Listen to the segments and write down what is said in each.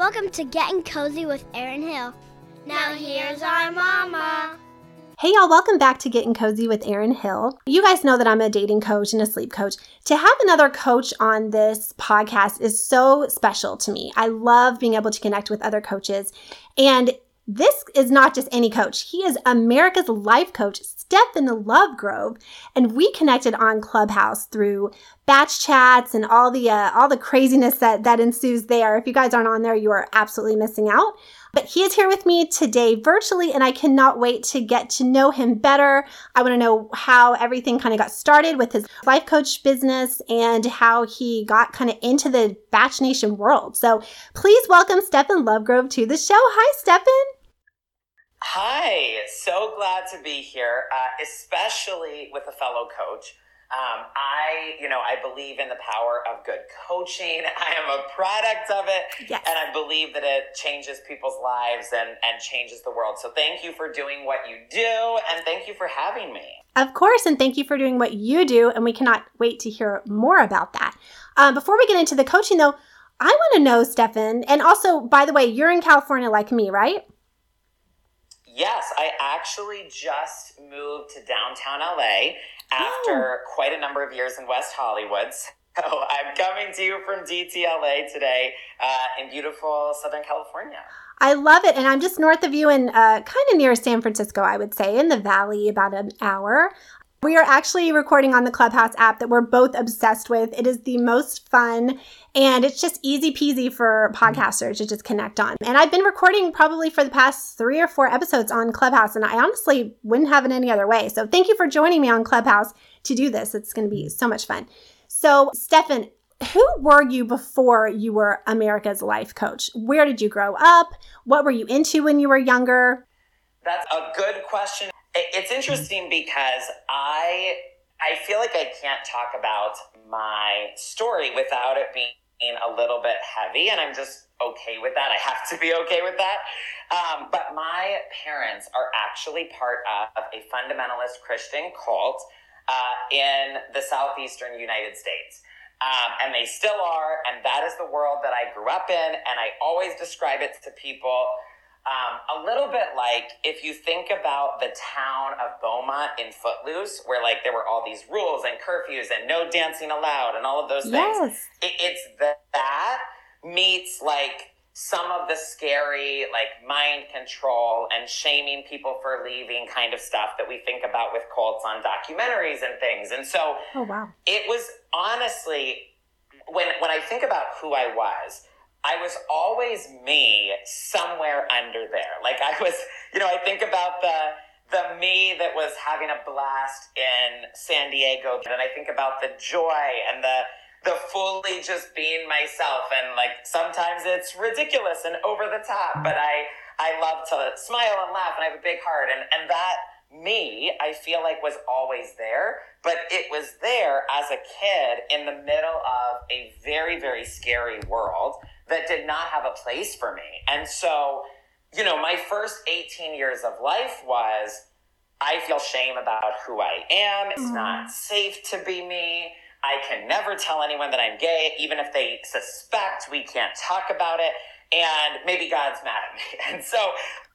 Welcome to Getting Cozy with Erin Hill. Now here's our mama. Hey, y'all, welcome back to Getting Cozy with Erin Hill. You guys know that I'm a dating coach and a sleep coach. To have another coach on this podcast is so special to me. I love being able to connect with other coaches. And this is not just any coach. He is America's life coach, Stephen Lovegrove, and we connected on Clubhouse through Bach chats and all the uh, all the craziness that that ensues there. If you guys aren't on there, you are absolutely missing out. But he is here with me today virtually, and I cannot wait to get to know him better. I want to know how everything kind of got started with his life coach business and how he got kind of into the Bach Nation world. So please welcome Stephen Lovegrove to the show. Hi, Stephen. Hi, so glad to be here, uh, especially with a fellow coach. Um, I, you know, I believe in the power of good coaching. I am a product of it, yes. and I believe that it changes people's lives and and changes the world. So thank you for doing what you do, and thank you for having me. Of course, and thank you for doing what you do, and we cannot wait to hear more about that. Um, before we get into the coaching, though, I want to know, Stefan, and also, by the way, you're in California like me, right? Yes, I actually just moved to downtown LA after oh. quite a number of years in West Hollywood. So I'm coming to you from DTLA today uh, in beautiful Southern California. I love it. And I'm just north of you and uh, kind of near San Francisco, I would say, in the valley, about an hour. We are actually recording on the Clubhouse app that we're both obsessed with. It is the most fun and it's just easy peasy for podcasters to just connect on. And I've been recording probably for the past three or four episodes on Clubhouse, and I honestly wouldn't have it any other way. So thank you for joining me on Clubhouse to do this. It's going to be so much fun. So, Stefan, who were you before you were America's life coach? Where did you grow up? What were you into when you were younger? That's a good question. It's interesting because I I feel like I can't talk about my story without it being a little bit heavy, and I'm just okay with that. I have to be okay with that. Um, but my parents are actually part of a fundamentalist Christian cult uh, in the southeastern United States. Um, and they still are, and that is the world that I grew up in, and I always describe it to people um, a little bit like if you think about the town of Beaumont in Footloose, where like there were all these rules and curfews and no dancing allowed and all of those things. Yes. It, it's the, that meets like some of the scary like mind control and shaming people for leaving kind of stuff that we think about with cults on documentaries and things. And so oh, wow. it was honestly when when I think about who I was, I was always me somewhere under there. Like I was, you know, I think about the the me that was having a blast in San Diego, and I think about the joy and the the fully just being myself, and like sometimes it's ridiculous and over the top, but I I love to smile and laugh, and I have a big heart, and and that me, I feel like was always there, but it was there as a kid in the middle of a very very scary world that did not have a place for me. And so, you know, my first 18 years of life was I feel shame about who I am. It's mm. not safe to be me. I can never tell anyone that I'm gay, even if they suspect we can't talk about it. And maybe God's mad at me. And so,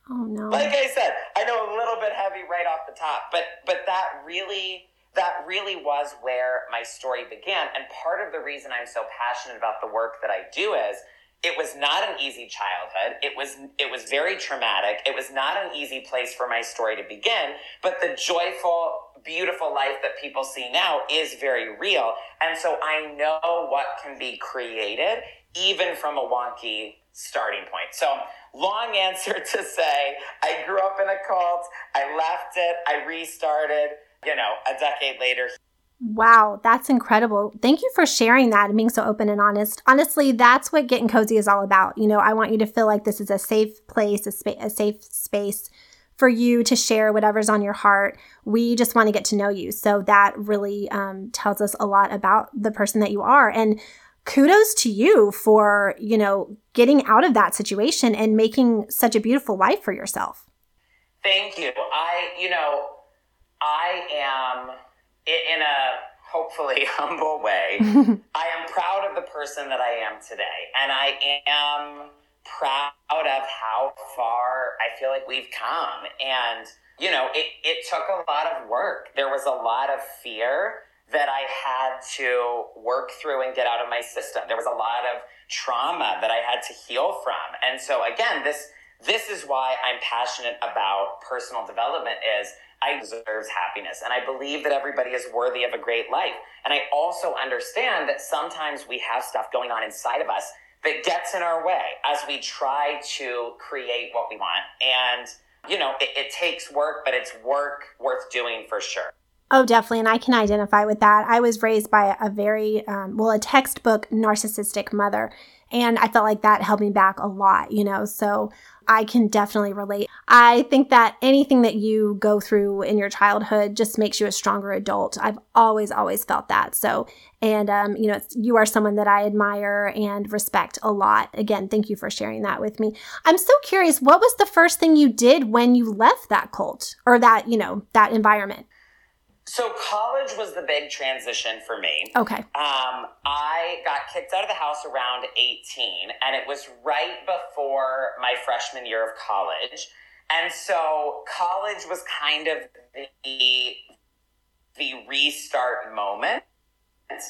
oh, no. like I said, I know a little bit heavy right off the top, but but that really that really was where my story began. And part of the reason I'm so passionate about the work that I do is it was not an easy childhood. It was it was very traumatic. It was not an easy place for my story to begin, but the joyful beautiful life that people see now is very real. And so I know what can be created even from a wonky starting point. So, long answer to say, I grew up in a cult, I left it, I restarted, you know, a decade later Wow, that's incredible. Thank you for sharing that and being so open and honest. Honestly, that's what getting cozy is all about. You know, I want you to feel like this is a safe place, a, spa- a safe space for you to share whatever's on your heart. We just want to get to know you. So that really um, tells us a lot about the person that you are. And kudos to you for, you know, getting out of that situation and making such a beautiful life for yourself. Thank you. I, you know, I am in a hopefully humble way, I am proud of the person that I am today. And I am proud of how far I feel like we've come. And, you know, it, it took a lot of work. There was a lot of fear that I had to work through and get out of my system. There was a lot of trauma that I had to heal from. And so again, this this is why I'm passionate about personal development is I deserves happiness and I believe that everybody is worthy of a great life. And I also understand that sometimes we have stuff going on inside of us that gets in our way as we try to create what we want. And you know, it, it takes work, but it's work worth doing for sure. Oh, definitely. And I can identify with that. I was raised by a very, um, well, a textbook narcissistic mother. And I felt like that held me back a lot, you know? So I can definitely relate. I think that anything that you go through in your childhood just makes you a stronger adult. I've always, always felt that. So, and, um, you know, you are someone that I admire and respect a lot. Again, thank you for sharing that with me. I'm so curious, what was the first thing you did when you left that cult or that, you know, that environment? So college was the big transition for me. Okay. Um, I got kicked out of the house around 18, and it was right before my freshman year of college. And so college was kind of the the restart moment. And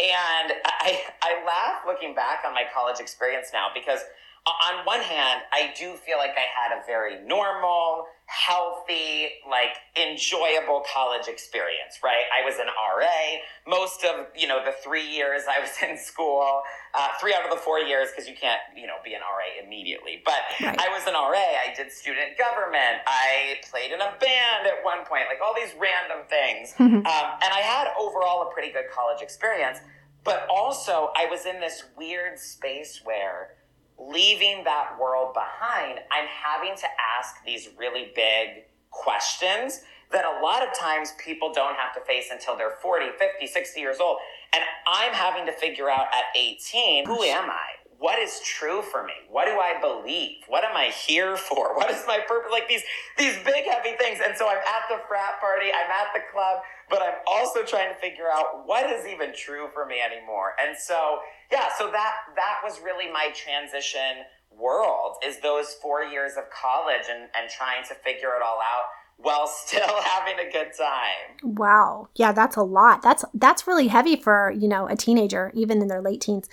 I I laugh looking back on my college experience now because on one hand, I do feel like I had a very normal, healthy, like enjoyable college experience, right? I was an RA most of, you know, the three years I was in school, uh, three out of the four years, because you can't, you know, be an RA immediately. But right. I was an RA. I did student government. I played in a band at one point, like all these random things. um, and I had overall a pretty good college experience. But also, I was in this weird space where leaving that world behind, I'm having to ask these really big questions that a lot of times people don't have to face until they're 40, 50, 60 years old. And I'm having to figure out at 18, who am I? What is true for me? What do I believe? What am I here for? What is my purpose? Like these these big heavy things. And so I'm at the frat party, I'm at the club, but I'm also trying to figure out what is even true for me anymore. And so yeah, so that that was really my transition world is those four years of college and, and trying to figure it all out while still having a good time. Wow. Yeah, that's a lot. That's that's really heavy for, you know, a teenager, even in their late teens.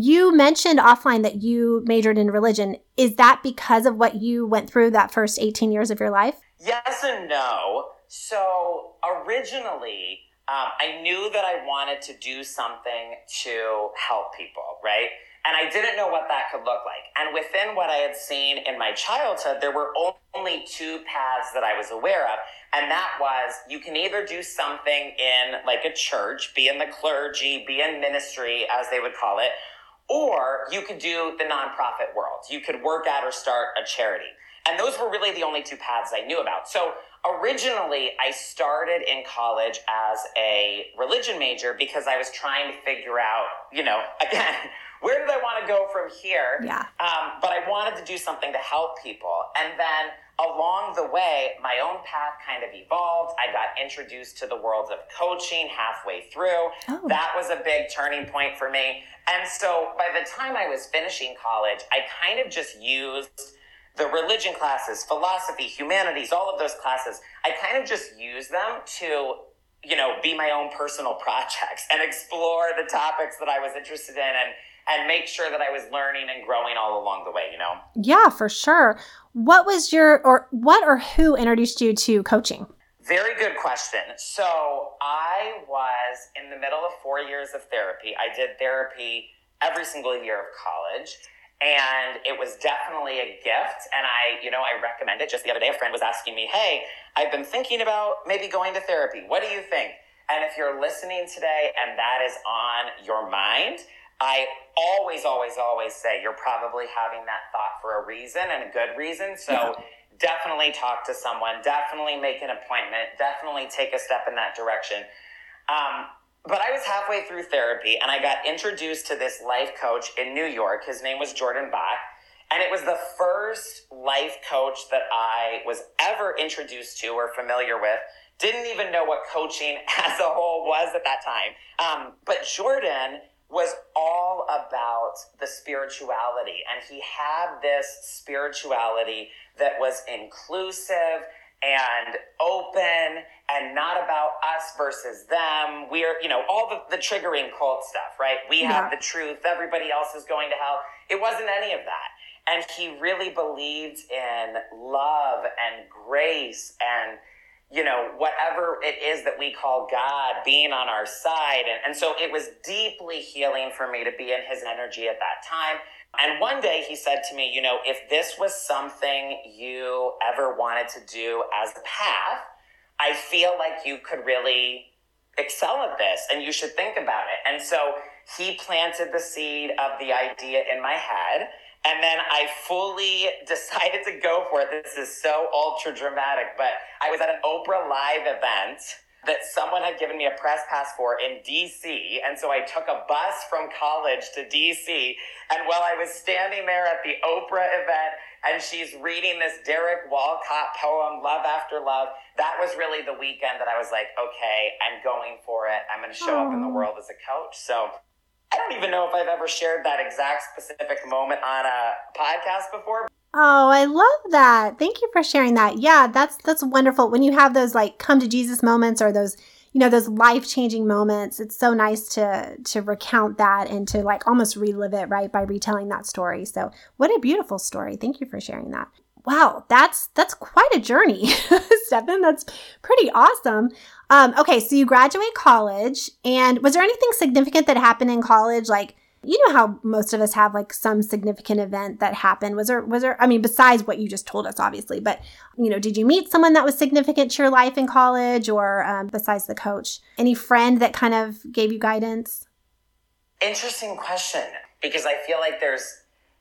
You mentioned offline that you majored in religion. Is that because of what you went through that first 18 years of your life? Yes and no. So originally, um, I knew that I wanted to do something to help people, right? And I didn't know what that could look like. And within what I had seen in my childhood, there were only two paths that I was aware of. And that was you can either do something in like a church, be in the clergy, be in ministry, as they would call it, or you could do the nonprofit world. You could work at or start a charity. And those were really the only two paths I knew about. So originally I started in college as a religion major because I was trying to figure out, you know, again, where did I want to go from here? Yeah. Um, but I wanted to do something to help people. And then along the way, my own path kind of evolved. I got introduced to the world of coaching halfway through. Oh. That was a big turning point for me. And so by the time I was finishing college, I kind of just used the religion classes, philosophy, humanities, all of those classes, I kind of just used them to, you know, be my own personal projects and explore the topics that I was interested in and and make sure that I was learning and growing all along the way, you know? Yeah, for sure. What was your or what or who introduced you to coaching? Very good question. So I was in the middle of four years of therapy. I did therapy every single year of college and it was definitely a gift and i you know i recommend it just the other day a friend was asking me hey i've been thinking about maybe going to therapy what do you think and if you're listening today and that is on your mind i always always always say you're probably having that thought for a reason and a good reason so yeah. definitely talk to someone definitely make an appointment definitely take a step in that direction um, but I was halfway through therapy and I got introduced to this life coach in New York. His name was Jordan Bach. And it was the first life coach that I was ever introduced to or familiar with. Didn't even know what coaching as a whole was at that time. Um, but Jordan was all about the spirituality. And he had this spirituality that was inclusive and open and not about us versus them. We're, you know, all the, the triggering cult stuff, right? We yeah. have the truth, everybody else is going to hell. It wasn't any of that. And he really believed in love and grace and you know, whatever it is that we call God being on our side. And, and so it was deeply healing for me to be in his energy at that time. And one day he said to me, you know, if this was something you ever wanted to do as a path, I feel like you could really excel at this and you should think about it. And so he planted the seed of the idea in my head. And then I fully decided to go for it. This is so ultra dramatic, but I was at an Oprah Live event that someone had given me a press pass for in DC. And so I took a bus from college to DC. And while I was standing there at the Oprah event and she's reading this Derek Walcott poem, Love After Love, that was really the weekend that I was like, okay, I'm going for it. I'm going to show Aww. up in the world as a coach. So I don't even know if I've ever shared that exact specific moment on a podcast before. Oh, I love that. Thank you for sharing that. Yeah, that's that's wonderful. When you have those like come to Jesus moments or those you know those life-changing moments, it's so nice to to recount that and to like almost relive it, right, by retelling that story. So, what a beautiful story. Thank you for sharing that. Wow, that's that's quite a journey, Stefan. That's pretty awesome. Um, okay, so you graduate college, and was there anything significant that happened in college? Like, you know how most of us have like some significant event that happened. Was there? Was there? I mean, besides what you just told us, obviously, but you know, did you meet someone that was significant to your life in college, or um, besides the coach, any friend that kind of gave you guidance? Interesting question, because I feel like there's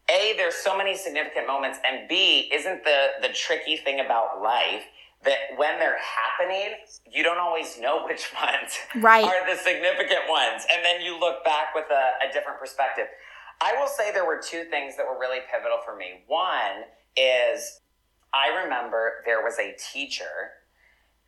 a, there's so many significant moments, and B, isn't the the tricky thing about life that when they're happening, you don't always know which ones right. are the significant ones, and then you look back with a, a different perspective. I will say there were two things that were really pivotal for me. One is I remember there was a teacher,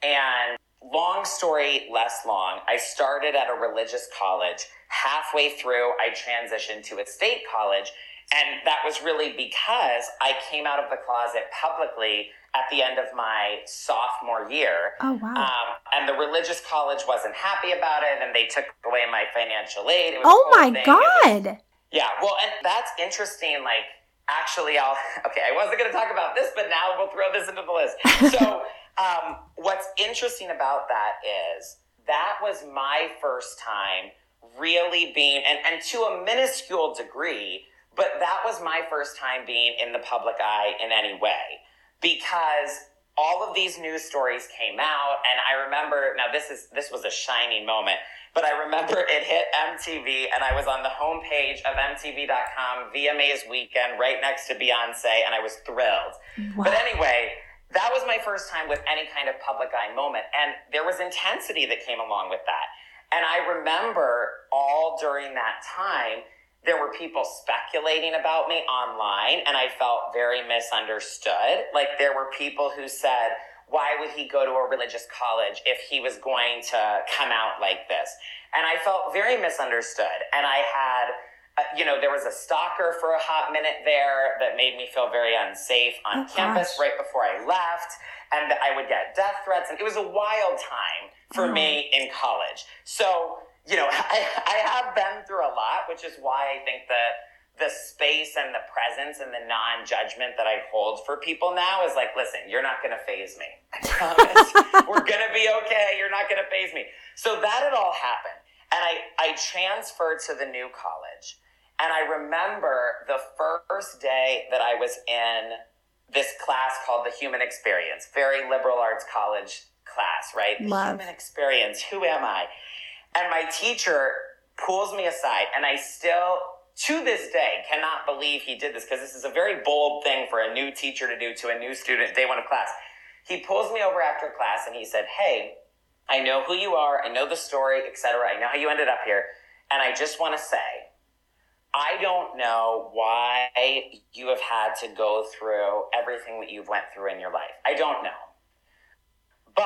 and long story less long, I started at a religious college. Halfway through, I transitioned to a state college and that was really because I came out of the closet publicly at the end of my sophomore year. Oh, wow. Um, and the religious college wasn't happy about it, and they took away my financial aid. oh, my thing. God. Was, yeah, well, and that's interesting. Like, actually, I'll, okay, I wasn't going to talk about this, but now we'll throw this into the list. So, um, what's interesting about that is that was my first time really being, and, and to a minuscule degree, but that was my first time being in the public eye in any way because all of these news stories came out and I remember now this is this was a shining moment but I remember it hit MTV and I was on the homepage of MTV.com VMA's weekend right next to Beyonce and I was thrilled. Wow. But anyway, that was my first time with any kind of public eye moment and there was intensity that came along with that. And I remember all during that time there were people speculating about me online and I felt very misunderstood. Like there were people who said, why would he go to a religious college if he was going to come out like this? And I felt very misunderstood. And I had, uh, you know, there was a stalker for a hot minute there that made me feel very unsafe on oh, campus gosh. right before I left. And I would get death threats. And it was a wild time for oh. me in college. So, you know, I, I have been through a lot, which is why I think that the space and the presence and the non judgment that I hold for people now is like, listen, you're not going to faze me. I promise. We're going to be okay. You're not going to faze me. So that had all happened. And I, I transferred to the new college. And I remember the first day that I was in this class called the Human Experience, very liberal arts college class, right? The Love. Human Experience. Who am I? And my teacher pulls me aside, and I still, to this day, cannot believe he did this because this is a very bold thing for a new teacher to do to a new student day one of class. He pulls me over after class and he said, Hey, I know who you are, I know the story, etc. I know how you ended up here, and I just want to say, I don't know why you have had to go through everything that you've went through in your life. I don't know. But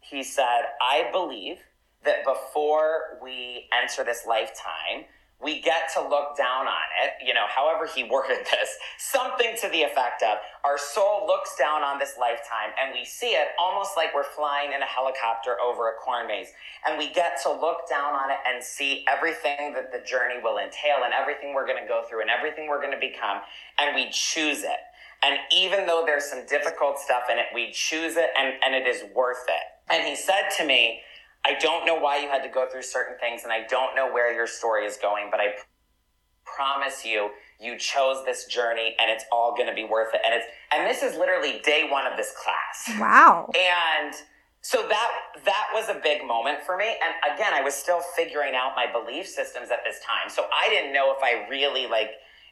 he said, I believe that before we enter this lifetime, we get to look down on it, you know, however he worded this, something to the effect of our soul looks down on this lifetime and we see it almost like we're flying in a helicopter over a corn maze. And we get to look down on it and see everything that the journey will entail and everything we're going to go through and everything we're going to become. And we choose it. And even though there's some difficult stuff in it, we choose it and, and it is worth it. And he said to me, I don't know why you had to go through certain things and I don't know where your story is going, but I promise you, you chose this journey and it's all going to be worth it. And it's, and this is literally day one of this class. Wow. And so that, that was a big moment for me. And again, I was still figuring out my belief systems at this time. So I didn't know if I really like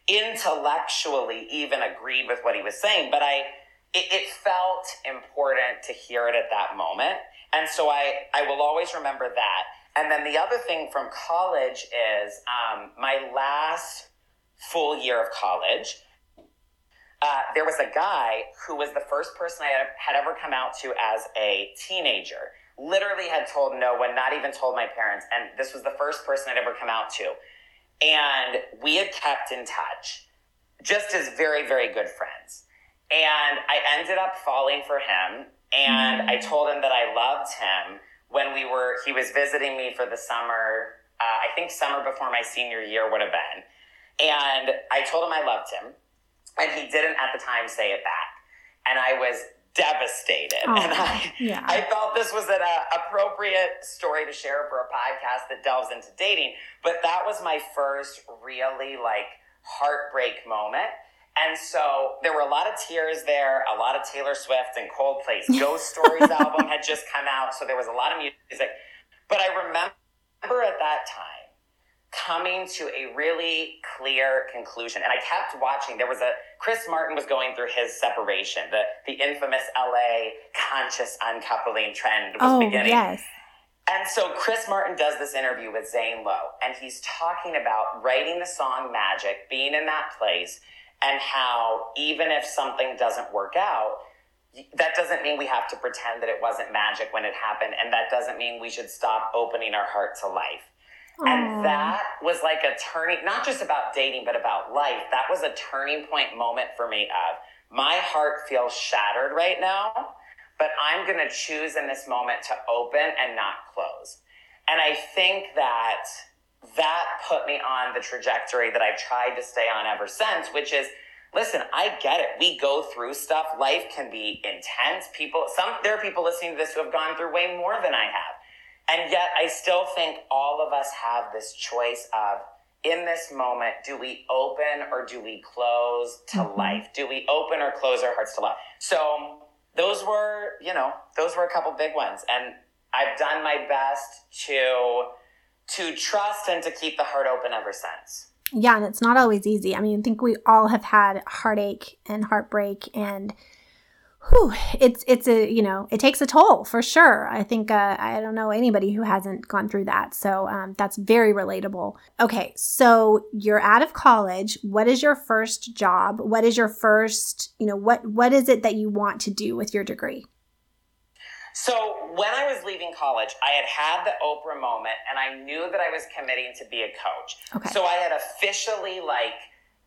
intellectually even agreed with what he was saying, but I, it, it felt important to hear it at that moment. And so I, I will always remember that. And then the other thing from college is um, my last full year of college, uh, there was a guy who was the first person I had ever come out to as a teenager. Literally had told no one, not even told my parents. And this was the first person I'd ever come out to. And we had kept in touch just as very, very good friends. And I ended up falling for him and mm. I told him that I loved him when we were, he was visiting me for the summer. Uh, I think summer before my senior year would have been. And I told him I loved him. And he didn't at the time say it back. And I was devastated. Oh, and I, yeah. I felt this was an uh, appropriate story to share for a podcast that delves into dating. But that was my first really like heartbreak moment. And so there were a lot of tears there, a lot of Taylor Swift and Coldplay's Ghost Stories album had just come out. So there was a lot of music. But I remember at that time coming to a really clear conclusion. And I kept watching. There was a, Chris Martin was going through his separation. The, the infamous LA conscious uncoupling trend was oh, beginning. Yes. And so Chris Martin does this interview with Zane Lowe, and he's talking about writing the song Magic, being in that place, and how even if something doesn't work out, that doesn't mean we have to pretend that it wasn't magic when it happened. And that doesn't mean we should stop opening our heart to life. Aww. And that was like a turning, not just about dating, but about life. That was a turning point moment for me of my heart feels shattered right now, but I'm going to choose in this moment to open and not close. And I think that that put me on the trajectory that I've tried to stay on ever since, which is listen, I get it. We go through stuff. Life can be intense. People, some, there are people listening to this who have gone through way more than I have. And yet I still think all of us have this choice of, in this moment, do we open or do we close to mm-hmm. life? Do we open or close our hearts to love? So those were, you know, those were a couple big ones. And I've done my best to to trust and to keep the heart open ever since. Yeah, and it's not always easy. I mean, I think we all have had heartache and heartbreak and whew, it's it's a you know it takes a toll for sure. I think uh, I don't know anybody who hasn't gone through that, so um, that's very relatable. Okay, so you're out of college. What is your first job? What is your first you know what what is it that you want to do with your degree? So when I was leaving college, I had had the Oprah moment and I knew that I was committing to be a coach. Okay. So I had officially like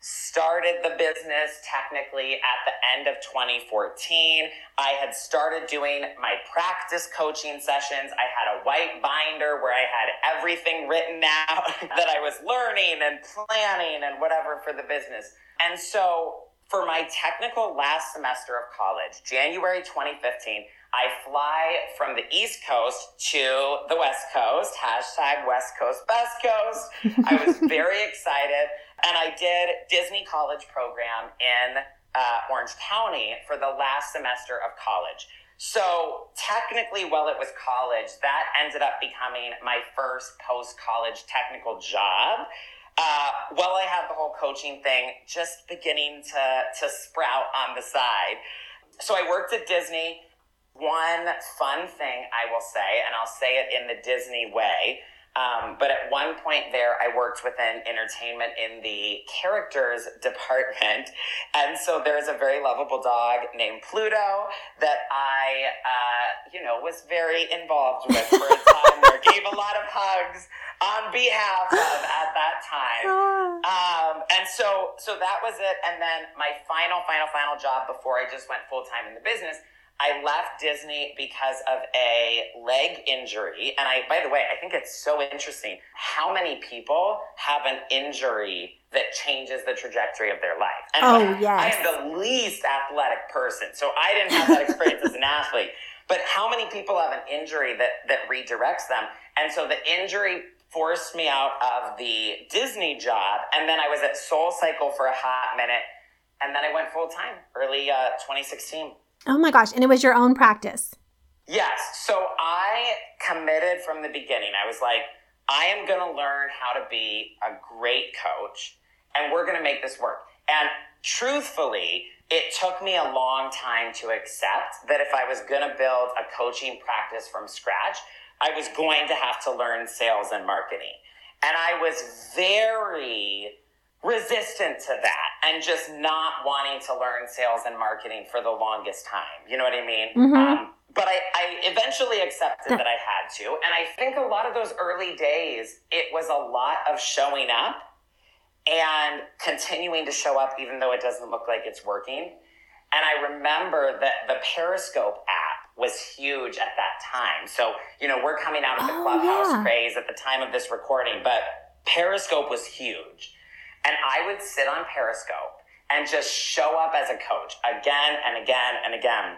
started the business technically at the end of 2014. I had started doing my practice coaching sessions. I had a white binder where I had everything written out that I was learning and planning and whatever for the business. And so for my technical last semester of college, January 2015, I fly from the East Coast to the West Coast, hashtag West Coast, Best Coast. I was very excited. And I did Disney College program in uh, Orange County for the last semester of college. So technically, while it was college, that ended up becoming my first post college technical job. Uh, while I had the whole coaching thing just beginning to, to sprout on the side. So I worked at Disney one fun thing I will say, and I'll say it in the Disney way. Um, but at one point there, I worked within entertainment in the characters department. And so there's a very lovable dog named Pluto that I, uh, you know, was very involved with for a time there, gave a lot of hugs on behalf of at that time. Um, and so, so that was it. And then my final, final, final job before I just went full time in the business I left Disney because of a leg injury. And I, by the way, I think it's so interesting how many people have an injury that changes the trajectory of their life. And oh, yes. I am the least athletic person. So I didn't have that experience as an athlete. But how many people have an injury that, that redirects them? And so the injury forced me out of the Disney job. And then I was at Soul Cycle for a hot minute. And then I went full time early uh, 2016. Oh my gosh. And it was your own practice. Yes. So I committed from the beginning. I was like, I am going to learn how to be a great coach and we're going to make this work. And truthfully, it took me a long time to accept that if I was going to build a coaching practice from scratch, I was going to have to learn sales and marketing. And I was very resistant to that and just not wanting to learn sales and marketing for the longest time. You know what I mean? Mm-hmm. Um, but I, I eventually accepted that I had to. And I think a lot of those early days, it was a lot of showing up and continuing to show up even though it doesn't look like it's working. And I remember that the Periscope app was huge at that time. So, you know, we're coming out of the oh, Clubhouse yeah. craze at the time of this recording, but Periscope was huge. And I would sit on Periscope and just show up as a coach again and again and again.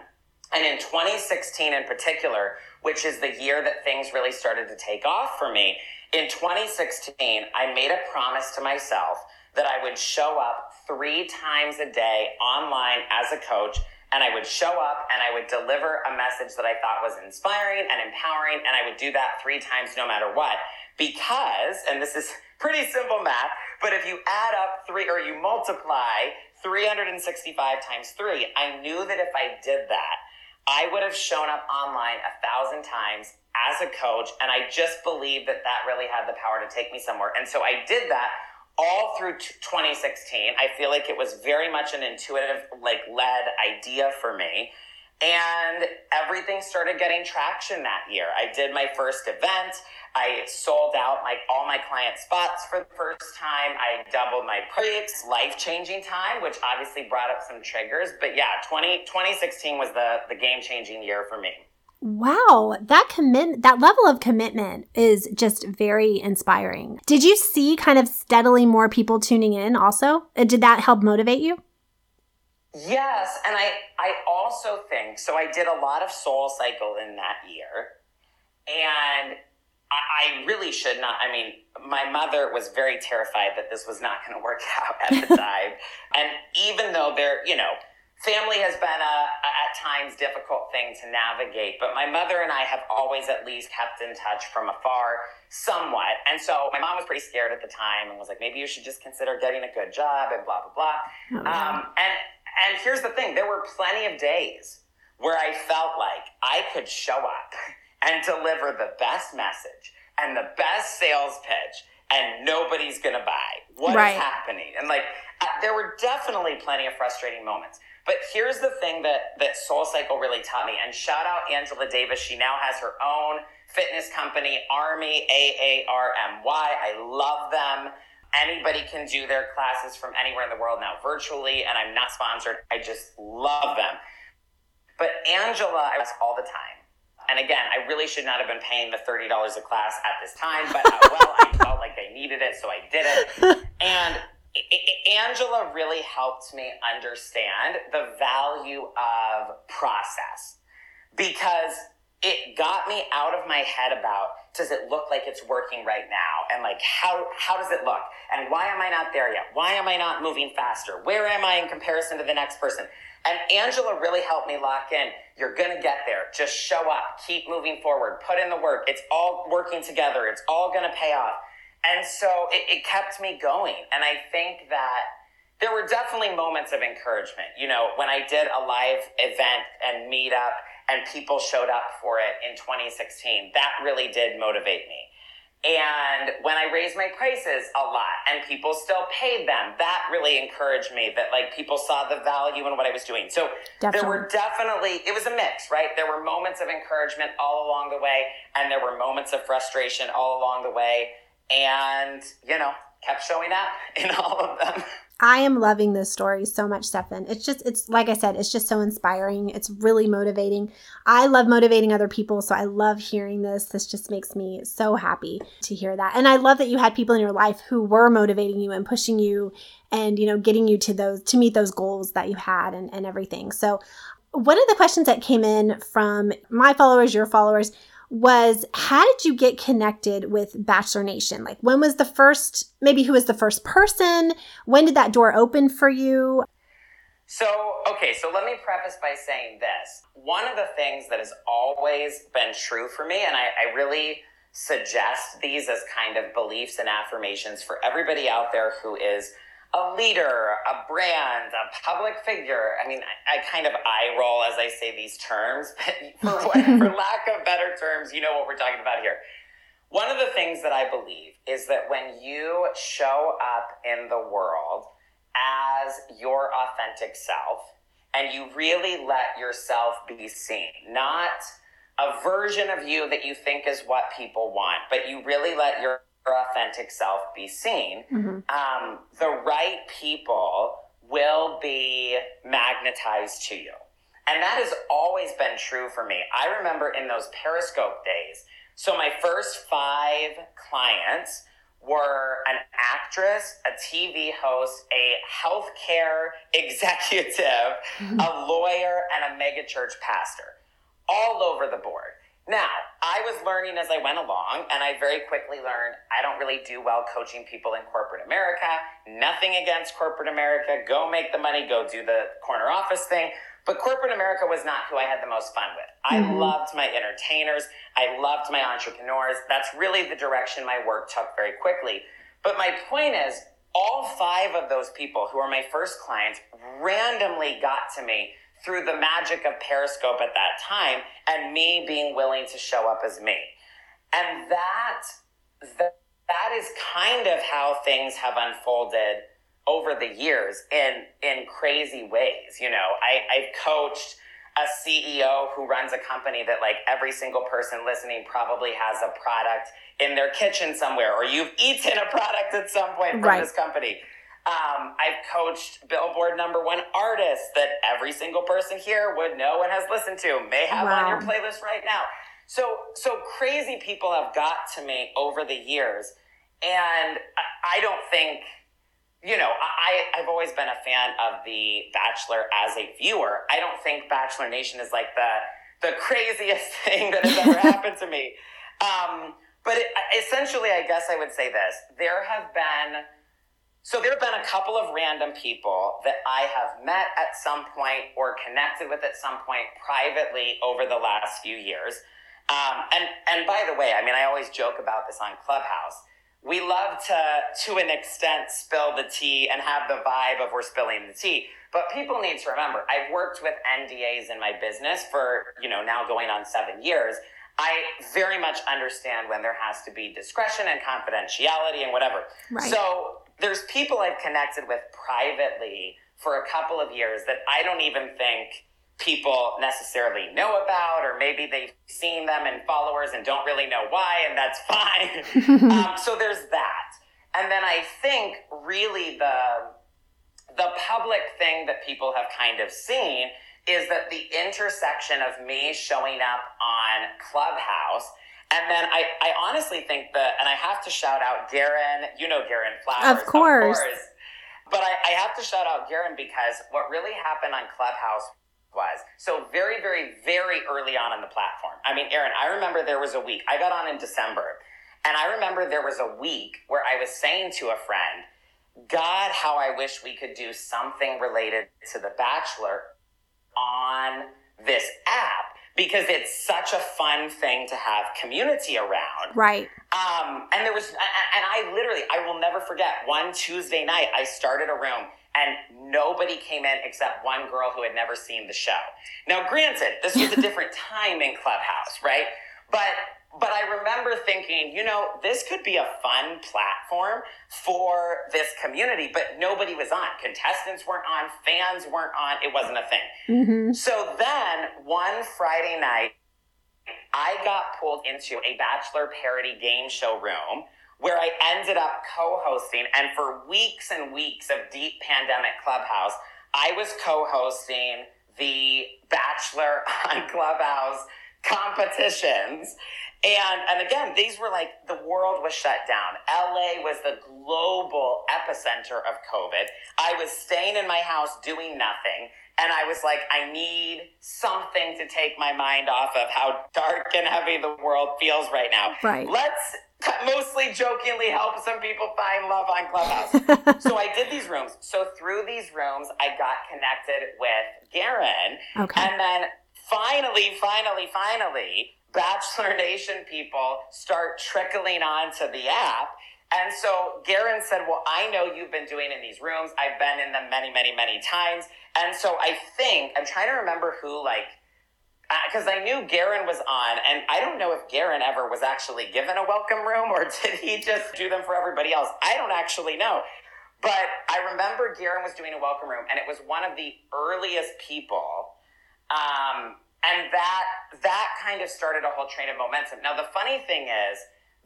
And in 2016 in particular, which is the year that things really started to take off for me, in 2016, I made a promise to myself that I would show up three times a day online as a coach. And I would show up and I would deliver a message that I thought was inspiring and empowering. And I would do that three times no matter what. Because, and this is pretty simple math, but if you add up three or you multiply 365 times three, I knew that if I did that, I would have shown up online a thousand times as a coach. And I just believed that that really had the power to take me somewhere. And so I did that all through 2016. I feel like it was very much an intuitive, like led idea for me. And everything started getting traction that year. I did my first event. I sold out like all my client spots for the first time. I doubled my price, life changing time, which obviously brought up some triggers. But yeah, 20, 2016 was the, the game changing year for me. Wow, that commit that level of commitment is just very inspiring. Did you see kind of steadily more people tuning in also? Did that help motivate you? Yes, and I I also think so I did a lot of soul cycle in that year. And I, really should not. I mean, my mother was very terrified that this was not going to work out at the time. and even though there, you know, family has been a, a, at times difficult thing to navigate, but my mother and I have always at least kept in touch from afar somewhat. And so my mom was pretty scared at the time and was like, maybe you should just consider getting a good job and blah, blah, blah. Oh, um, and, and here's the thing there were plenty of days where I felt like I could show up and deliver the best message and the best sales pitch and nobody's going to buy. What right. is happening? And like, uh, there were definitely plenty of frustrating moments. But here's the thing that, that Soul Cycle really taught me. And shout out Angela Davis. She now has her own fitness company, Army, A A R M Y. I love them. Anybody can do their classes from anywhere in the world now virtually, and I'm not sponsored. I just love them. But Angela, I ask all the time, and again, I really should not have been paying the $30 a class at this time, but uh, well, I felt like they needed it, so I did it. And Angela really helped me understand the value of process because it got me out of my head about does it look like it's working right now? And like how how does it look? And why am i not there yet? Why am i not moving faster? Where am i in comparison to the next person and Angela really helped me lock in. You're going to get there. Just show up, keep moving forward, put in the work. It's all working together. It's all going to pay off. And so it, it kept me going. And I think that there were definitely moments of encouragement. You know, when I did a live event and meetup and people showed up for it in 2016, that really did motivate me. And when I raised my prices a lot and people still paid them, that really encouraged me that like people saw the value in what I was doing. So definitely. there were definitely, it was a mix, right? There were moments of encouragement all along the way and there were moments of frustration all along the way. And, you know, kept showing up in all of them. I am loving this story so much, Stefan. It's just, it's like I said, it's just so inspiring. It's really motivating. I love motivating other people, so I love hearing this. This just makes me so happy to hear that. And I love that you had people in your life who were motivating you and pushing you and, you know, getting you to those, to meet those goals that you had and, and everything. So, one of the questions that came in from my followers, your followers, was how did you get connected with Bachelor Nation? Like, when was the first, maybe who was the first person? When did that door open for you? So, okay, so let me preface by saying this. One of the things that has always been true for me, and I, I really suggest these as kind of beliefs and affirmations for everybody out there who is a leader, a brand, a public figure. I mean, I, I, kind of eye roll as I say these terms, but for, for lack of better terms, you know what we're talking about here. One of the things that I believe is that when you show up in the world as your authentic self and you really let yourself be seen, not a version of you that you think is what people want, but you really let your authentic self be seen, mm-hmm. um, the right people will be magnetized to you. And that has always been true for me. I remember in those Periscope days. So, my first five clients were an actress, a TV host, a healthcare executive, mm-hmm. a lawyer, and a megachurch pastor, all over the board. Now, I was learning as I went along, and I very quickly learned I don't really do well coaching people in corporate America. Nothing against corporate America. Go make the money, go do the corner office thing. But corporate America was not who I had the most fun with. Mm-hmm. I loved my entertainers, I loved my entrepreneurs. That's really the direction my work took very quickly. But my point is, all five of those people who are my first clients randomly got to me through the magic of Periscope at that time and me being willing to show up as me. And that, that, that is kind of how things have unfolded over the years in, in crazy ways. You know, I, I've coached a CEO who runs a company that like every single person listening probably has a product in their kitchen somewhere, or you've eaten a product at some point from right. this company. Um, I've coached Billboard number one artists that every single person here would know and has listened to, may have wow. on your playlist right now. So, so crazy people have got to me over the years. And I, don't think, you know, I, I've always been a fan of The Bachelor as a viewer. I don't think Bachelor Nation is like the, the craziest thing that has ever happened to me. Um, but it, essentially, I guess I would say this there have been so there have been a couple of random people that I have met at some point or connected with at some point privately over the last few years. Um, and and by the way, I mean I always joke about this on Clubhouse. We love to to an extent spill the tea and have the vibe of we're spilling the tea. But people need to remember, I've worked with NDAs in my business for, you know, now going on seven years. I very much understand when there has to be discretion and confidentiality and whatever. Right. So there's people I've connected with privately for a couple of years that I don't even think people necessarily know about, or maybe they've seen them in followers and don't really know why, and that's fine. um, so there's that. And then I think really the the public thing that people have kind of seen is that the intersection of me showing up on Clubhouse and then I, I honestly think that, and I have to shout out Garin, you know Garin Flowers. Of course. Of course. But I, I have to shout out Garin because what really happened on Clubhouse was so very, very, very early on in the platform. I mean, Aaron, I remember there was a week, I got on in December, and I remember there was a week where I was saying to a friend, God, how I wish we could do something related to The Bachelor on this app because it's such a fun thing to have community around. Right. Um, and there was, and I literally, I will never forget one Tuesday night, I started a room and nobody came in except one girl who had never seen the show. Now, granted, this was a different time in Clubhouse, right? But but I remember thinking, you know, this could be a fun platform for this community, but nobody was on. Contestants weren't on, fans weren't on. It wasn't a thing. Mm-hmm. So then one Friday night, I got pulled into a bachelor parody game show room where I ended up co hosting. And for weeks and weeks of deep pandemic clubhouse, I was co hosting the Bachelor on Clubhouse competitions. And and again, these were like the world was shut down. LA was the global epicenter of COVID. I was staying in my house doing nothing. And I was like, I need something to take my mind off of how dark and heavy the world feels right now. Right. Let's mostly jokingly help some people find love on Clubhouse. so I did these rooms. So through these rooms, I got connected with Garin. Okay. And then finally, finally, finally, Bachelor Nation people start trickling onto the app. And so Garin said, Well, I know you've been doing in these rooms. I've been in them many, many, many times. And so I think, I'm trying to remember who, like, because I knew Garin was on, and I don't know if Garin ever was actually given a welcome room or did he just do them for everybody else. I don't actually know. But I remember Garin was doing a welcome room, and it was one of the earliest people. Um, and that that kind of started a whole train of momentum. Now the funny thing is,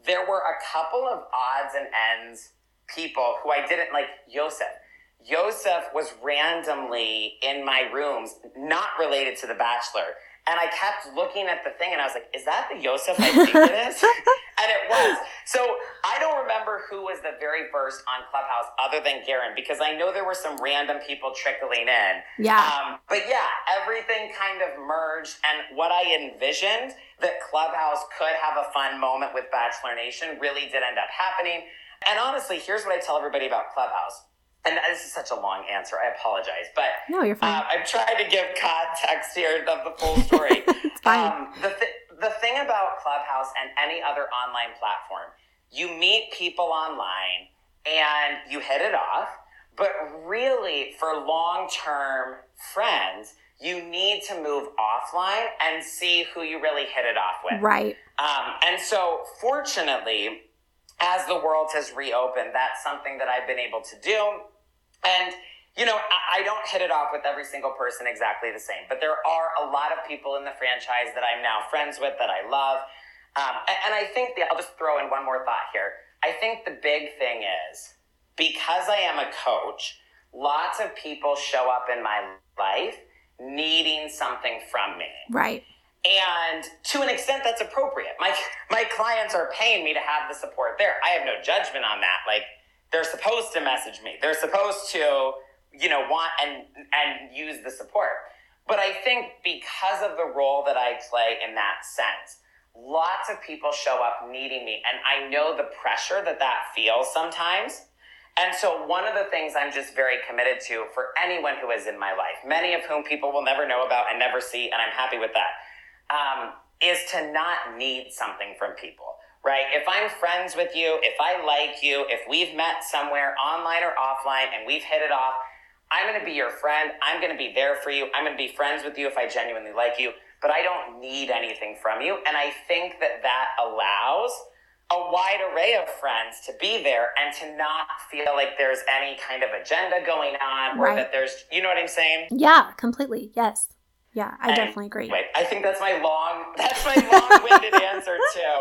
there were a couple of odds and ends people who I didn't like. Yosef. Yosef was randomly in my rooms, not related to The Bachelor. And I kept looking at the thing and I was like, is that the Yosef I think it is? and it was. So I don't remember who was the very first on Clubhouse other than Garin because I know there were some random people trickling in. Yeah. Um, but yeah, everything kind of merged. And what I envisioned that Clubhouse could have a fun moment with Bachelor Nation really did end up happening. And honestly, here's what I tell everybody about Clubhouse and this is such a long answer. I apologize, but no, you're fine. Uh, I'm trying to give context here of the full story. it's fine. Um, the th- the thing about Clubhouse and any other online platform, you meet people online and you hit it off, but really for long term friends, you need to move offline and see who you really hit it off with. Right. Um, and so, fortunately, as the world has reopened, that's something that I've been able to do. And, you know, I, I, don't hit it off with every single person exactly the same, but there are a lot of people in the franchise that I'm now friends with that I love. Um, and, and I think the, I'll just throw in one more thought here. I think the big thing is because I am a coach, lots of people show up in my life needing something from me. Right. And to an extent, that's appropriate. My my clients are paying me to have the support there. I have no judgment on that. Like they're supposed to message me. They're supposed to, you know, want and and use the support. But I think because of the role that I play in that sense, lots of people show up needing me, and I know the pressure that that feels sometimes. And so, one of the things I'm just very committed to for anyone who is in my life, many of whom people will never know about and never see, and I'm happy with that um, is to not need something from people, right? If I'm friends with you, if I like you, if we've met somewhere online or offline and we've hit it off, I'm going to be your friend. I'm going to be there for you. I'm going to be friends with you if I genuinely like you, but I don't need anything from you. And I think that that allows a wide array of friends to be there and to not feel like there's any kind of agenda going on or right. that there's, you know what I'm saying? Yeah, completely. Yes. Yeah, I and, definitely agree. Wait, I think that's my long that's my long-winded answer too.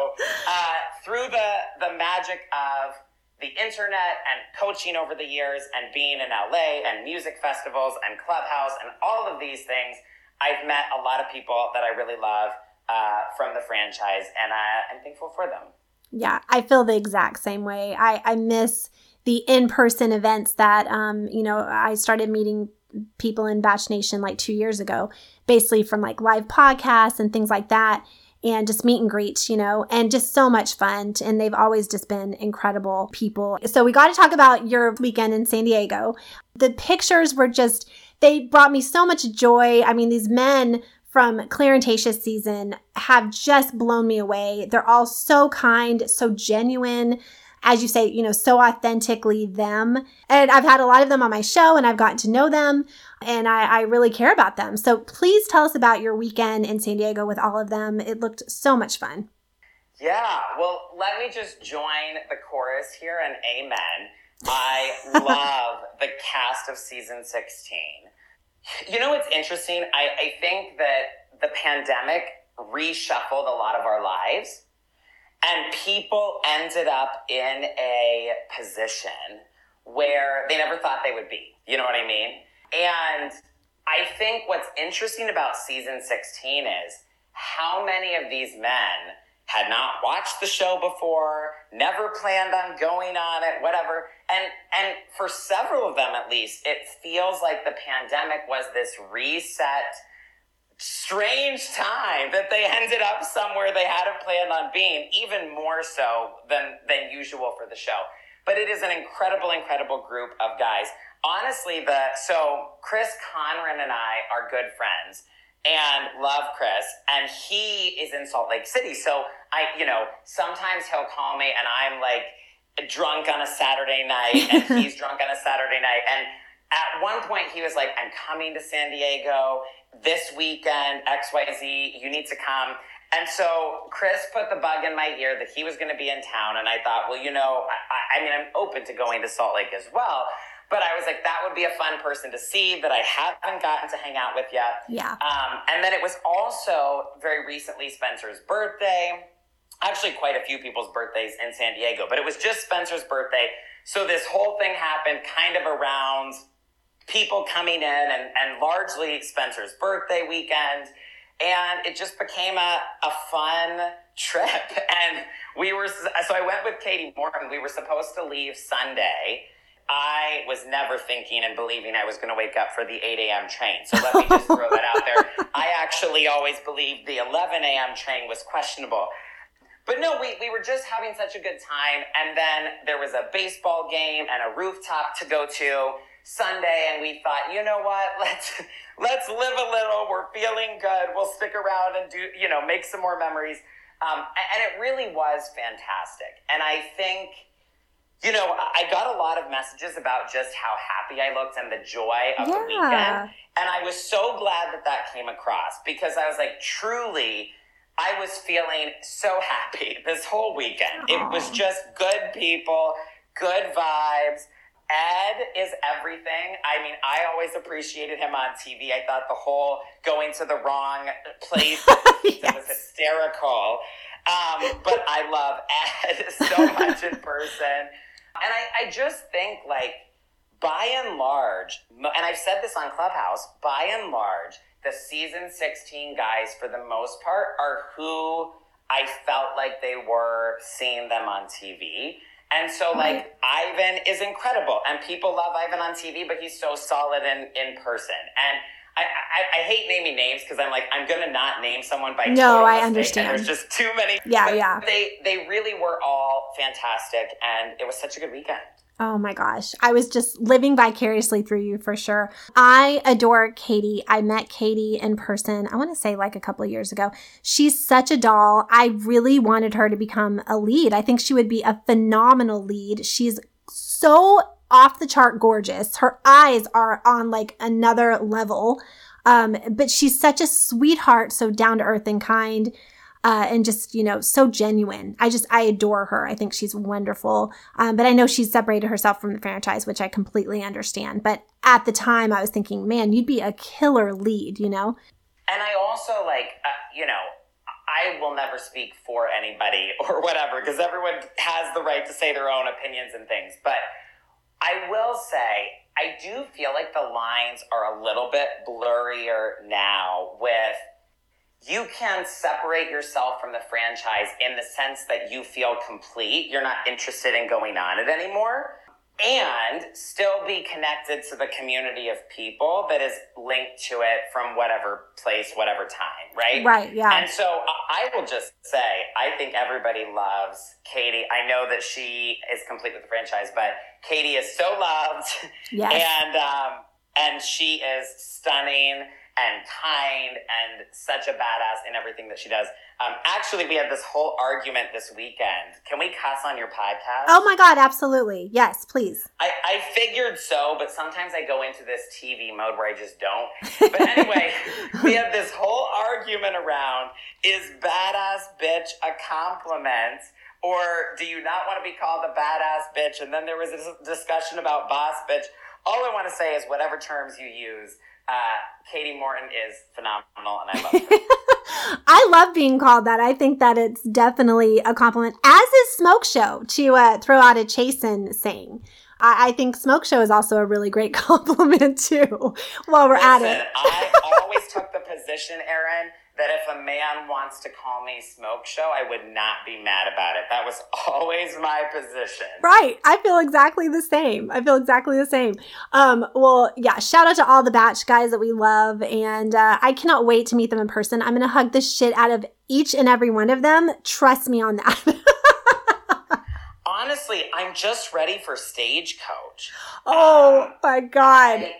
Uh, through the the magic of the internet and coaching over the years and being in LA and music festivals and clubhouse and all of these things, I've met a lot of people that I really love uh, from the franchise, and uh, I'm thankful for them. Yeah, I feel the exact same way. I, I miss the in-person events that um, you know I started meeting people in Bach Nation like two years ago, basically from like live podcasts and things like that, and just meet and greet, you know, and just so much fun. And they've always just been incredible people. So we got to talk about your weekend in San Diego. The pictures were just, they brought me so much joy. I mean, these men from Clare and Tayshia's season have just blown me away. They're all so kind, so genuine as you say, you know, so authentically them. And I've had a lot of them on my show and I've gotten to know them and I, I really care about them. So please tell us about your weekend in San Diego with all of them. It looked so much fun. Yeah, well, let me just join the chorus here and amen. I love the cast of season 16. You know what's interesting? I, I think that the pandemic reshuffled a lot of our lives, and people ended up in a position where they never thought they would be. You know what I mean? And I think what's interesting about season 16 is how many of these men had not watched the show before, never planned on going on it, whatever. And and for several of them at least, it feels like the pandemic was this reset strange time that they ended up somewhere they hadn't planned on being, even more so than than usual for the show. But it is an incredible, incredible group of guys. Honestly, the so Chris Conran and I are good friends and love Chris, and he is in Salt Lake City. So I, you know, sometimes he'll call me and I'm like drunk on a Saturday night and he's drunk on a Saturday night. And at one point he was like, I'm coming to San Diego this weekend, XYZ, you need to come. And so Chris put the bug in my ear that he was going to be in town. And I thought, well, you know, I, I mean, I'm open to going to Salt Lake as well. But I was like, that would be a fun person to see that I haven't gotten to hang out with yet. Yeah. Um, and then it was also very recently Spencer's birthday. Actually, quite a few people's birthdays in San Diego, but it was just Spencer's birthday. So this whole thing happened kind of around people coming in and, and largely Spencer's birthday weekend. And it just became a, a fun trip. And we were, so I went with Katie Morton. We were supposed to leave Sunday I was never thinking and believing I was going to wake up for the 8 a.m. train. So let me just throw that out there. I actually always believed the 11 a.m. train was questionable. But no, we, we were just having such a good time. And then there was a baseball game and a rooftop to go to Sunday. And we thought, you know what? Let's, let's live a little. We're feeling good. We'll stick around and do, you know, make some more memories. Um, and it really was fantastic. And I think, you know, I got a lot of messages about just how happy I looked and the joy of yeah. the weekend. And I was so glad that that came across because I was like, truly, I was feeling so happy this whole weekend. Aww. It was just good people, good vibes. Ed is everything. I mean, I always appreciated him on TV. I thought the whole going to the wrong place yes. was hysterical. Um, but I love Ed so much in person. And I, I just think, like, by and large, and I've said this on Clubhouse, by and large, the season 16 guys, for the most part, are who I felt like they were seeing them on TV. And so, like, Ivan is incredible, and people love Ivan on TV, but he's so solid in, in person. And I, I, I hate naming names because I'm like I'm gonna not name someone by name. no I understand there's just too many yeah yeah they they really were all fantastic and it was such a good weekend Oh my gosh. I was just living vicariously through you for sure. I adore Katie. I met Katie in person, I want to say like a couple of years ago. She's such a doll. I really wanted her to become a lead. I think she would be a phenomenal lead. She's so off the chart gorgeous. Her eyes are on like another level. Um, but she's such a sweetheart, so down to earth and kind. Uh, and just you know so genuine i just i adore her i think she's wonderful um, but i know she's separated herself from the franchise which i completely understand but at the time i was thinking man you'd be a killer lead you know and i also like uh, you know i will never speak for anybody or whatever because everyone has the right to say their own opinions and things but I will say, I do feel like the lines are a little bit blurrier now with you can separate yourself from the franchise in the sense that you feel complete. You're not interested in going on it anymore and still be connected to the community of people that is linked to it from whatever place, whatever time, right? Right, yeah. And so I will just say, I think everybody loves Katie. I know that she is complete with the franchise, but Katie is so loved. Yes. And, um, and she is stunning and kind and such a badass in everything that she does. Um, actually, we had this whole argument this weekend. Can we cuss on your podcast? Oh my God, absolutely. Yes, please. I, I figured so, but sometimes I go into this TV mode where I just don't. But anyway, we had this whole argument around is badass bitch a compliment? Or do you not want to be called a badass bitch? And then there was a discussion about boss bitch. All I want to say is whatever terms you use, uh, Katie Morton is phenomenal and I love her. I love being called that. I think that it's definitely a compliment, as is Smoke Show, to uh, throw out a Chasen saying. I, I, think Smoke Show is also a really great compliment, too, while we're Listen, at it. I always took the position, Erin, that if a man wants to call me smoke show, I would not be mad about it. That was always my position. Right. I feel exactly the same. I feel exactly the same. Um, well, yeah, shout out to all the Bach guys that we love. And uh, I cannot wait to meet them in person. I'm going to hug the shit out of each and every one of them. Trust me on that. Honestly, I'm just ready for Stagecoach. Oh um, my God. I,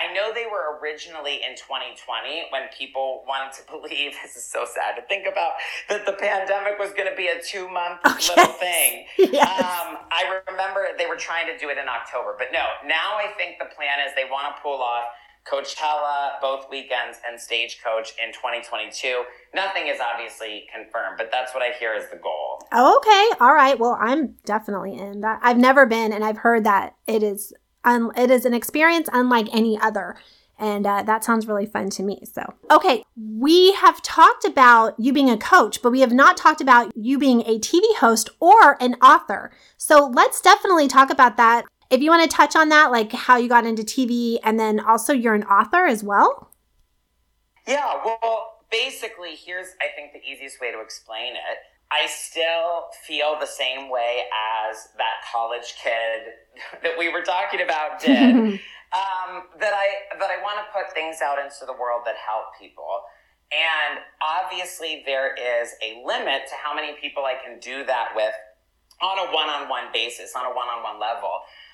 I know they were originally in 2020 when people wanted to believe this is so sad to think about that the pandemic was going to be a two month oh, little yes. thing. Yes. Um, I remember they were trying to do it in October, but no, now I think the plan is they want to pull off Coachella both weekends and Stagecoach in 2022. Nothing is obviously confirmed, but that's what I hear is the goal. Okay, all right. Well, I'm definitely in that. I've never been, and I've heard that it is un- it is an experience unlike any other. And uh, that sounds really fun to me. So, okay, we have talked about you being a coach, but we have not talked about you being a TV host or an author. So, let's definitely talk about that. If you want to touch on that, like how you got into TV, and then also you're an author as well. Yeah, well, basically, here's, I think, the easiest way to explain it. I still feel the same way as that college kid that we were talking about did. um, that I that I want to put things out into the world that help people. And obviously, there is a limit to how many people I can do that with on a one on one basis, on a one on one level.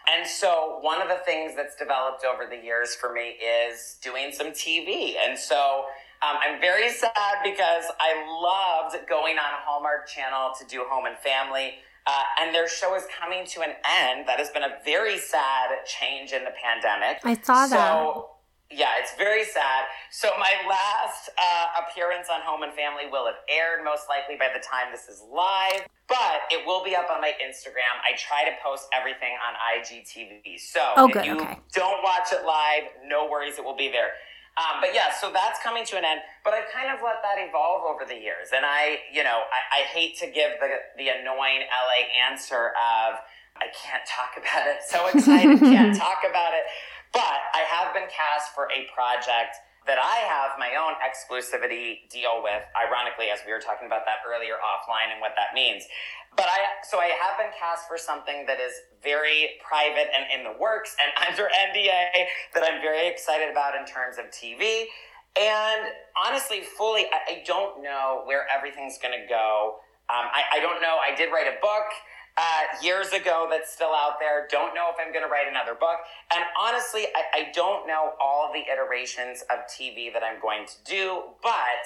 And so, one of the things that's developed over the years for me is doing some TV. And so, um, I'm very sad because I loved going on Hallmark Channel to do Home and Family. Uh, and their show is coming to an end. That has been a very sad change in the pandemic. I saw that. So, yeah, it's very sad. So my last uh, appearance on Home and Family will have aired most likely by the time this is live, but it will be up on my Instagram. I try to post everything on IGTV. So oh, if good, you okay. don't watch it live, no worries, it will be there. Um, but yeah, so that's coming to an end. But I've kind of let that evolve over the years. And I, you know, I, I hate to give the, the annoying LA answer of, I can't talk about it. So excited, can't talk about it. But I have been cast for a project that I have my own exclusivity deal with, ironically, as we were talking about that earlier offline and what that means. But I, so I have been cast for something that is very private and in the works and under NDA that I'm very excited about in terms of TV. And honestly, fully, I, I don't know where everything's to go. Um, I, I don't know. I did write a book uh, years ago that's still out there. Don't know if I'm going to write another book. And honestly, I, I don't know all the iterations of TV that I'm going to do, but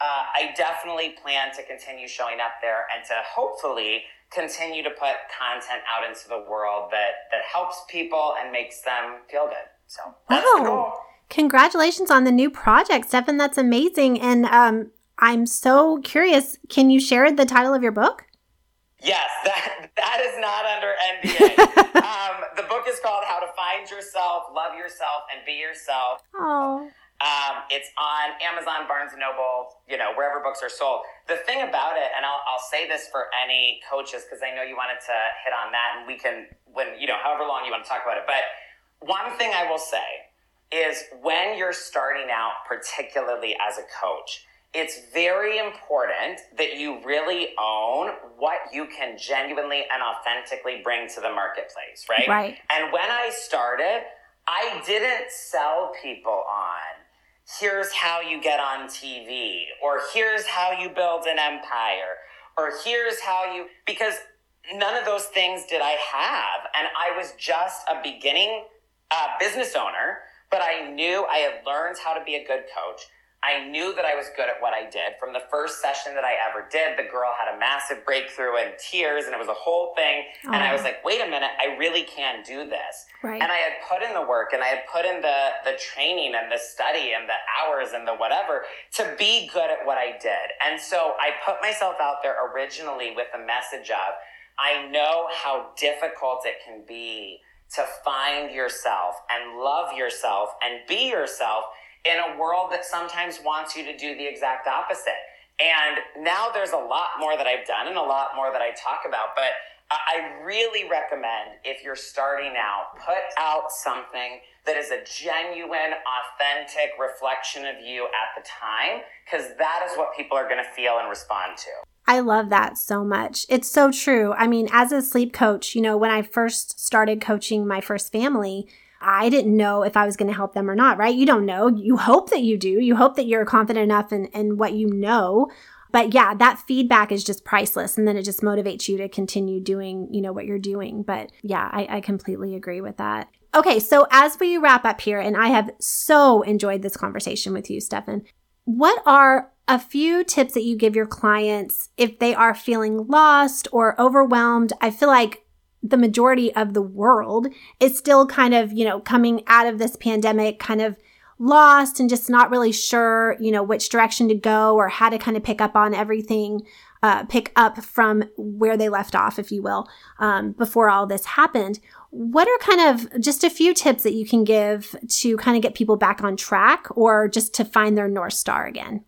uh, I definitely plan to continue showing up there and to hopefully continue to put content out into the world that that helps people and makes them feel good. So wow. goal. Congratulations on the new project, Stefan. That's amazing. And um, I'm so curious. Can you share the title of your book? Yes, that that is not under NDA. um, the book is called How to Find Yourself, Love Yourself, and Be Yourself. Oh. Um, it's on Amazon, Barnes and Noble, you know, wherever books are sold. The thing about it, and I'll, I'll say this for any coaches because I know you wanted to hit on that, and we can, when you know, however long you want to talk about it. But one thing I will say is when you're starting out, particularly as a coach, it's very important that you really own what you can genuinely and authentically bring to the marketplace, right? Right. And when I started, I didn't sell people on here's how you get on TV, or here's how you build an empire, or here's how you, because none of those things did I have. And I was just a beginning uh, business owner, but I knew I had learned how to be a good coach. I knew that I was good at what I did. From the first session that I ever did, the girl had a massive breakthrough and tears, and it was a whole thing. And I was like, wait a minute, I really can do this. Right. And I had put in the work and I had put in the, the training and the study and the hours and the whatever to be good at what I did. And so I put myself out there originally with a message of, I know how difficult it can be to find yourself and love yourself and be yourself in a world that sometimes wants you to do the exact opposite. And now there's a lot more that I've done and a lot more that I talk about, but I really recommend if you're starting out, put out something that is a genuine, authentic reflection of you at the time, because that is what people are going to feel and respond to. I love that so much. It's so true. I mean, as a sleep coach, you know, when I first started coaching my first family, I didn't know if I was going to help them or not, right? You don't know. You hope that you do. You hope that you're confident enough in, in what you know. But yeah, that feedback is just priceless. And then it just motivates you to continue doing, you know, what you're doing. But yeah, I, I completely agree with that. Okay, so as we wrap up here, and I have so enjoyed this conversation with you, Stefan, what are a few tips that you give your clients if they are feeling lost or overwhelmed? I feel like the majority of the world is still kind of, you know, coming out of this pandemic kind of lost and just not really sure, you know, which direction to go or how to kind of pick up on everything, uh, pick up from where they left off, if you will, um, before all this happened. What are kind of just a few tips that you can give to kind of get people back on track or just to find their North Star again?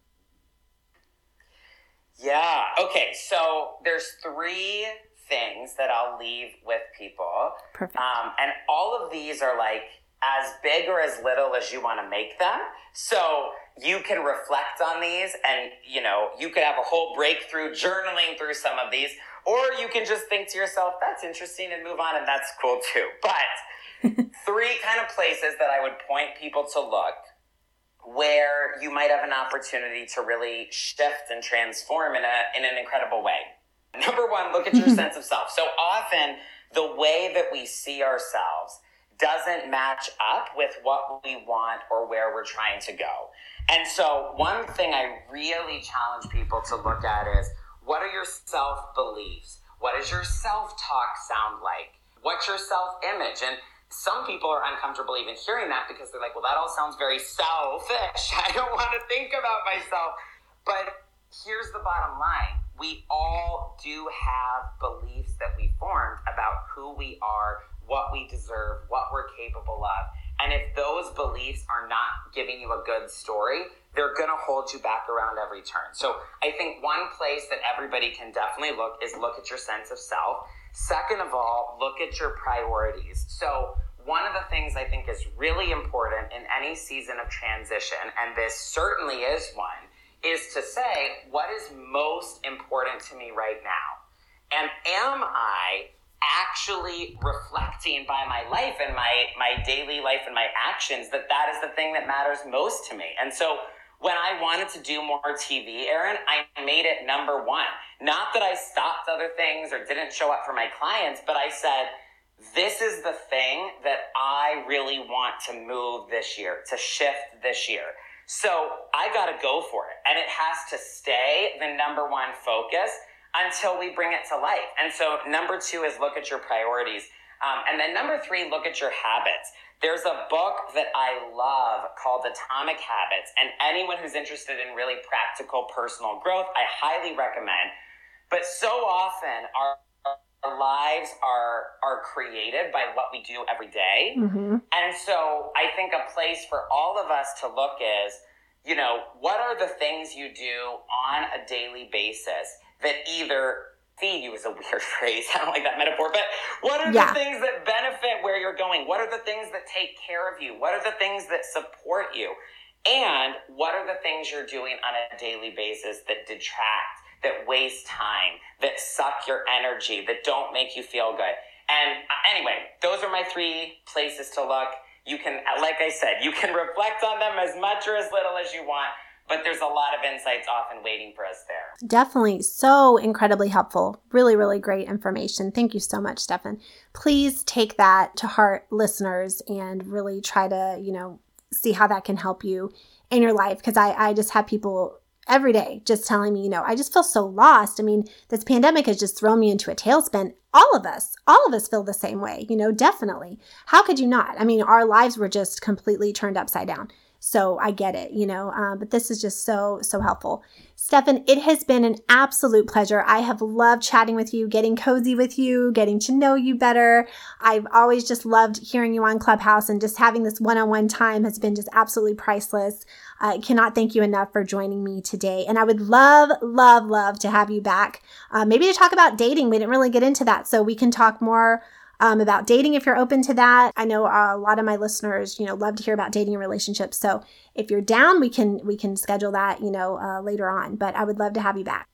Yeah. Okay. So there's three things that I'll leave with people. Perfect. Um, and all of these are like as big or as little as you want to make them. So you can reflect on these and, you know, you could have a whole breakthrough journaling through some of these, or you can just think to yourself, that's interesting and move on and that's cool too. But three kind of places that I would point people to look where you might have an opportunity to really shift and transform in a in an incredible way. Number one, look at your sense of self. So often, the way that we see ourselves doesn't match up with what we want or where we're trying to go. And so, one thing I really challenge people to look at is what are your self beliefs? What does your self talk sound like? What's your self image? And some people are uncomfortable even hearing that because they're like, well, that all sounds very selfish. I don't want to think about myself. But here's the bottom line we all do have beliefs that we formed about who we are, what we deserve, what we're capable of. And if those beliefs are not giving you a good story, they're going to hold you back around every turn. So I think one place that everybody can definitely look is look at your sense of self. Second of all, look at your priorities. So one of the things I think is really important in any season of transition, and this certainly is one, is to say, what is most important to me right now? And am I actually reflecting by my life and my, my daily life and my actions that that is the thing that matters most to me? And so when I wanted to do more TV, Erin, I made it number one. Not that I stopped other things or didn't show up for my clients, but I said, this is the thing that I really want to move this year, to shift this year. So I got to go for it. And it has to stay the number one focus until we bring it to life. And so number two is look at your priorities. Um, and then number three, look at your habits. There's a book that I love called Atomic Habits. And anyone who's interested in really practical personal growth, I highly recommend. But so often our our lives are are created by what we do every day. Mm-hmm. and so I think a place for all of us to look is, you know, what are the things you do on a daily basis that either feed you is a weird phrase. I don't like that metaphor, but what are yeah. the things that benefit where you're going? What are the things that take care of you? What are the things that support you? And what are the things you're doing on a daily basis that detract that waste time, that suck your energy, that don't make you feel good. And uh, anyway, those are my three places to look. You can, uh, like I said, you can reflect on them as much or as little as you want, but there's a lot of insights often waiting for us there. Definitely. So incredibly helpful. Really, really great information. Thank you so much, Stefan. Please take that to heart, listeners, and really try to, you know, see how that can help you in your life because I, I just have people every day just telling me, you know, I just feel so lost. I mean, this pandemic has just thrown me into a tailspin. All of us, all of us feel the same way, you know, definitely. How could you not? I mean, our lives were just completely turned upside down. So I get it, you know, um, but this is just so, so helpful. Stefan, it has been an absolute pleasure. I have loved chatting with you, getting cozy with you, getting to know you better. I've always just loved hearing you on Clubhouse and just having this one on one time has been just absolutely priceless. I cannot thank you enough for joining me today. And I would love, love, love to have you back. Uh, maybe to talk about dating. We didn't really get into that. So we can talk more um, about dating if you're open to that. I know a lot of my listeners, you know, love to hear about dating and relationships. So if you're down, we can we can schedule that, you know, uh, later on. But I would love to have you back.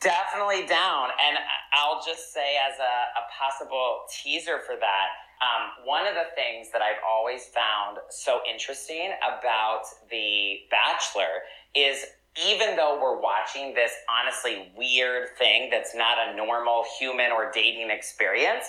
Definitely down. And I'll just say as a, a possible teaser for that, um, one of the things that I've always found so interesting about The Bachelor is even though we're watching this honestly weird thing that's not a normal human or dating experience,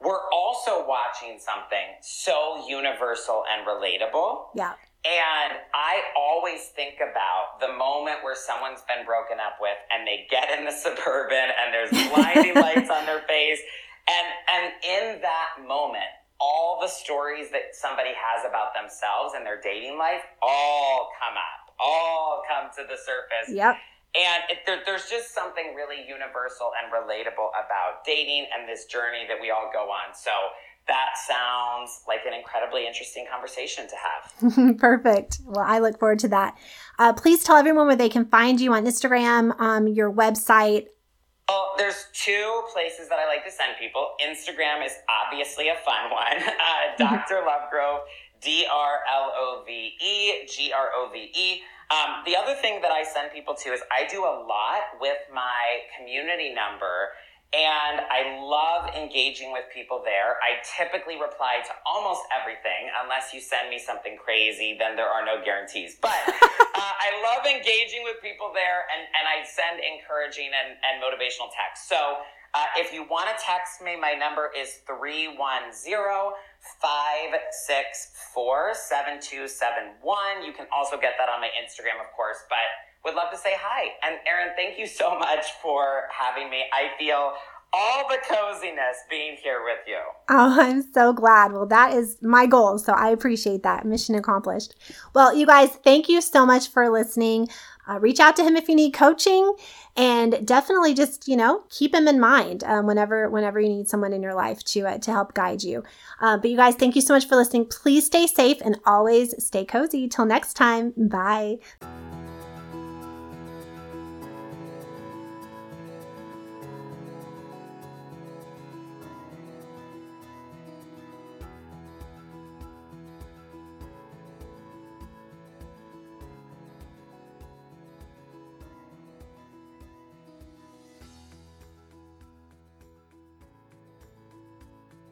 we're also watching something so universal and relatable. Yeah. And I always think about the moment where someone's been broken up with and they get in the suburban and there's blinding lights on their face. And and in that moment, all the stories that somebody has about themselves and their dating life all come up, all come to the surface. Yep. And it, there, there's just something really universal and relatable about dating and this journey that we all go on. So that sounds like an incredibly interesting conversation to have. Perfect. Well, I look forward to that. Uh, please tell everyone where they can find you on Instagram, um, your website. Oh, there's two places that I like to send people. Instagram is obviously a fun one. Uh, Dr. Lovegrove, D R L O V E G R O V E. Um, the other thing that I send people to is I do a lot with my community number. And I love engaging with people there. I typically reply to almost everything, unless you send me something crazy, then there are no guarantees. But uh, I love engaging with people there, and, and I send encouraging and, and motivational texts. So uh, if you want to text me, my number is 310 564 7271. You can also get that on my Instagram, of course, but would love to say hi. And Erin, thank you so much for having me. I feel all the coziness being here with you. Oh, I'm so glad. Well, that is my goal. So I appreciate that. Mission accomplished. Well, you guys, thank you so much for listening. Uh, reach out to him if you need coaching and definitely just you know keep him in mind um, whenever whenever you need someone in your life to uh, to help guide you uh, but you guys thank you so much for listening please stay safe and always stay cozy till next time bye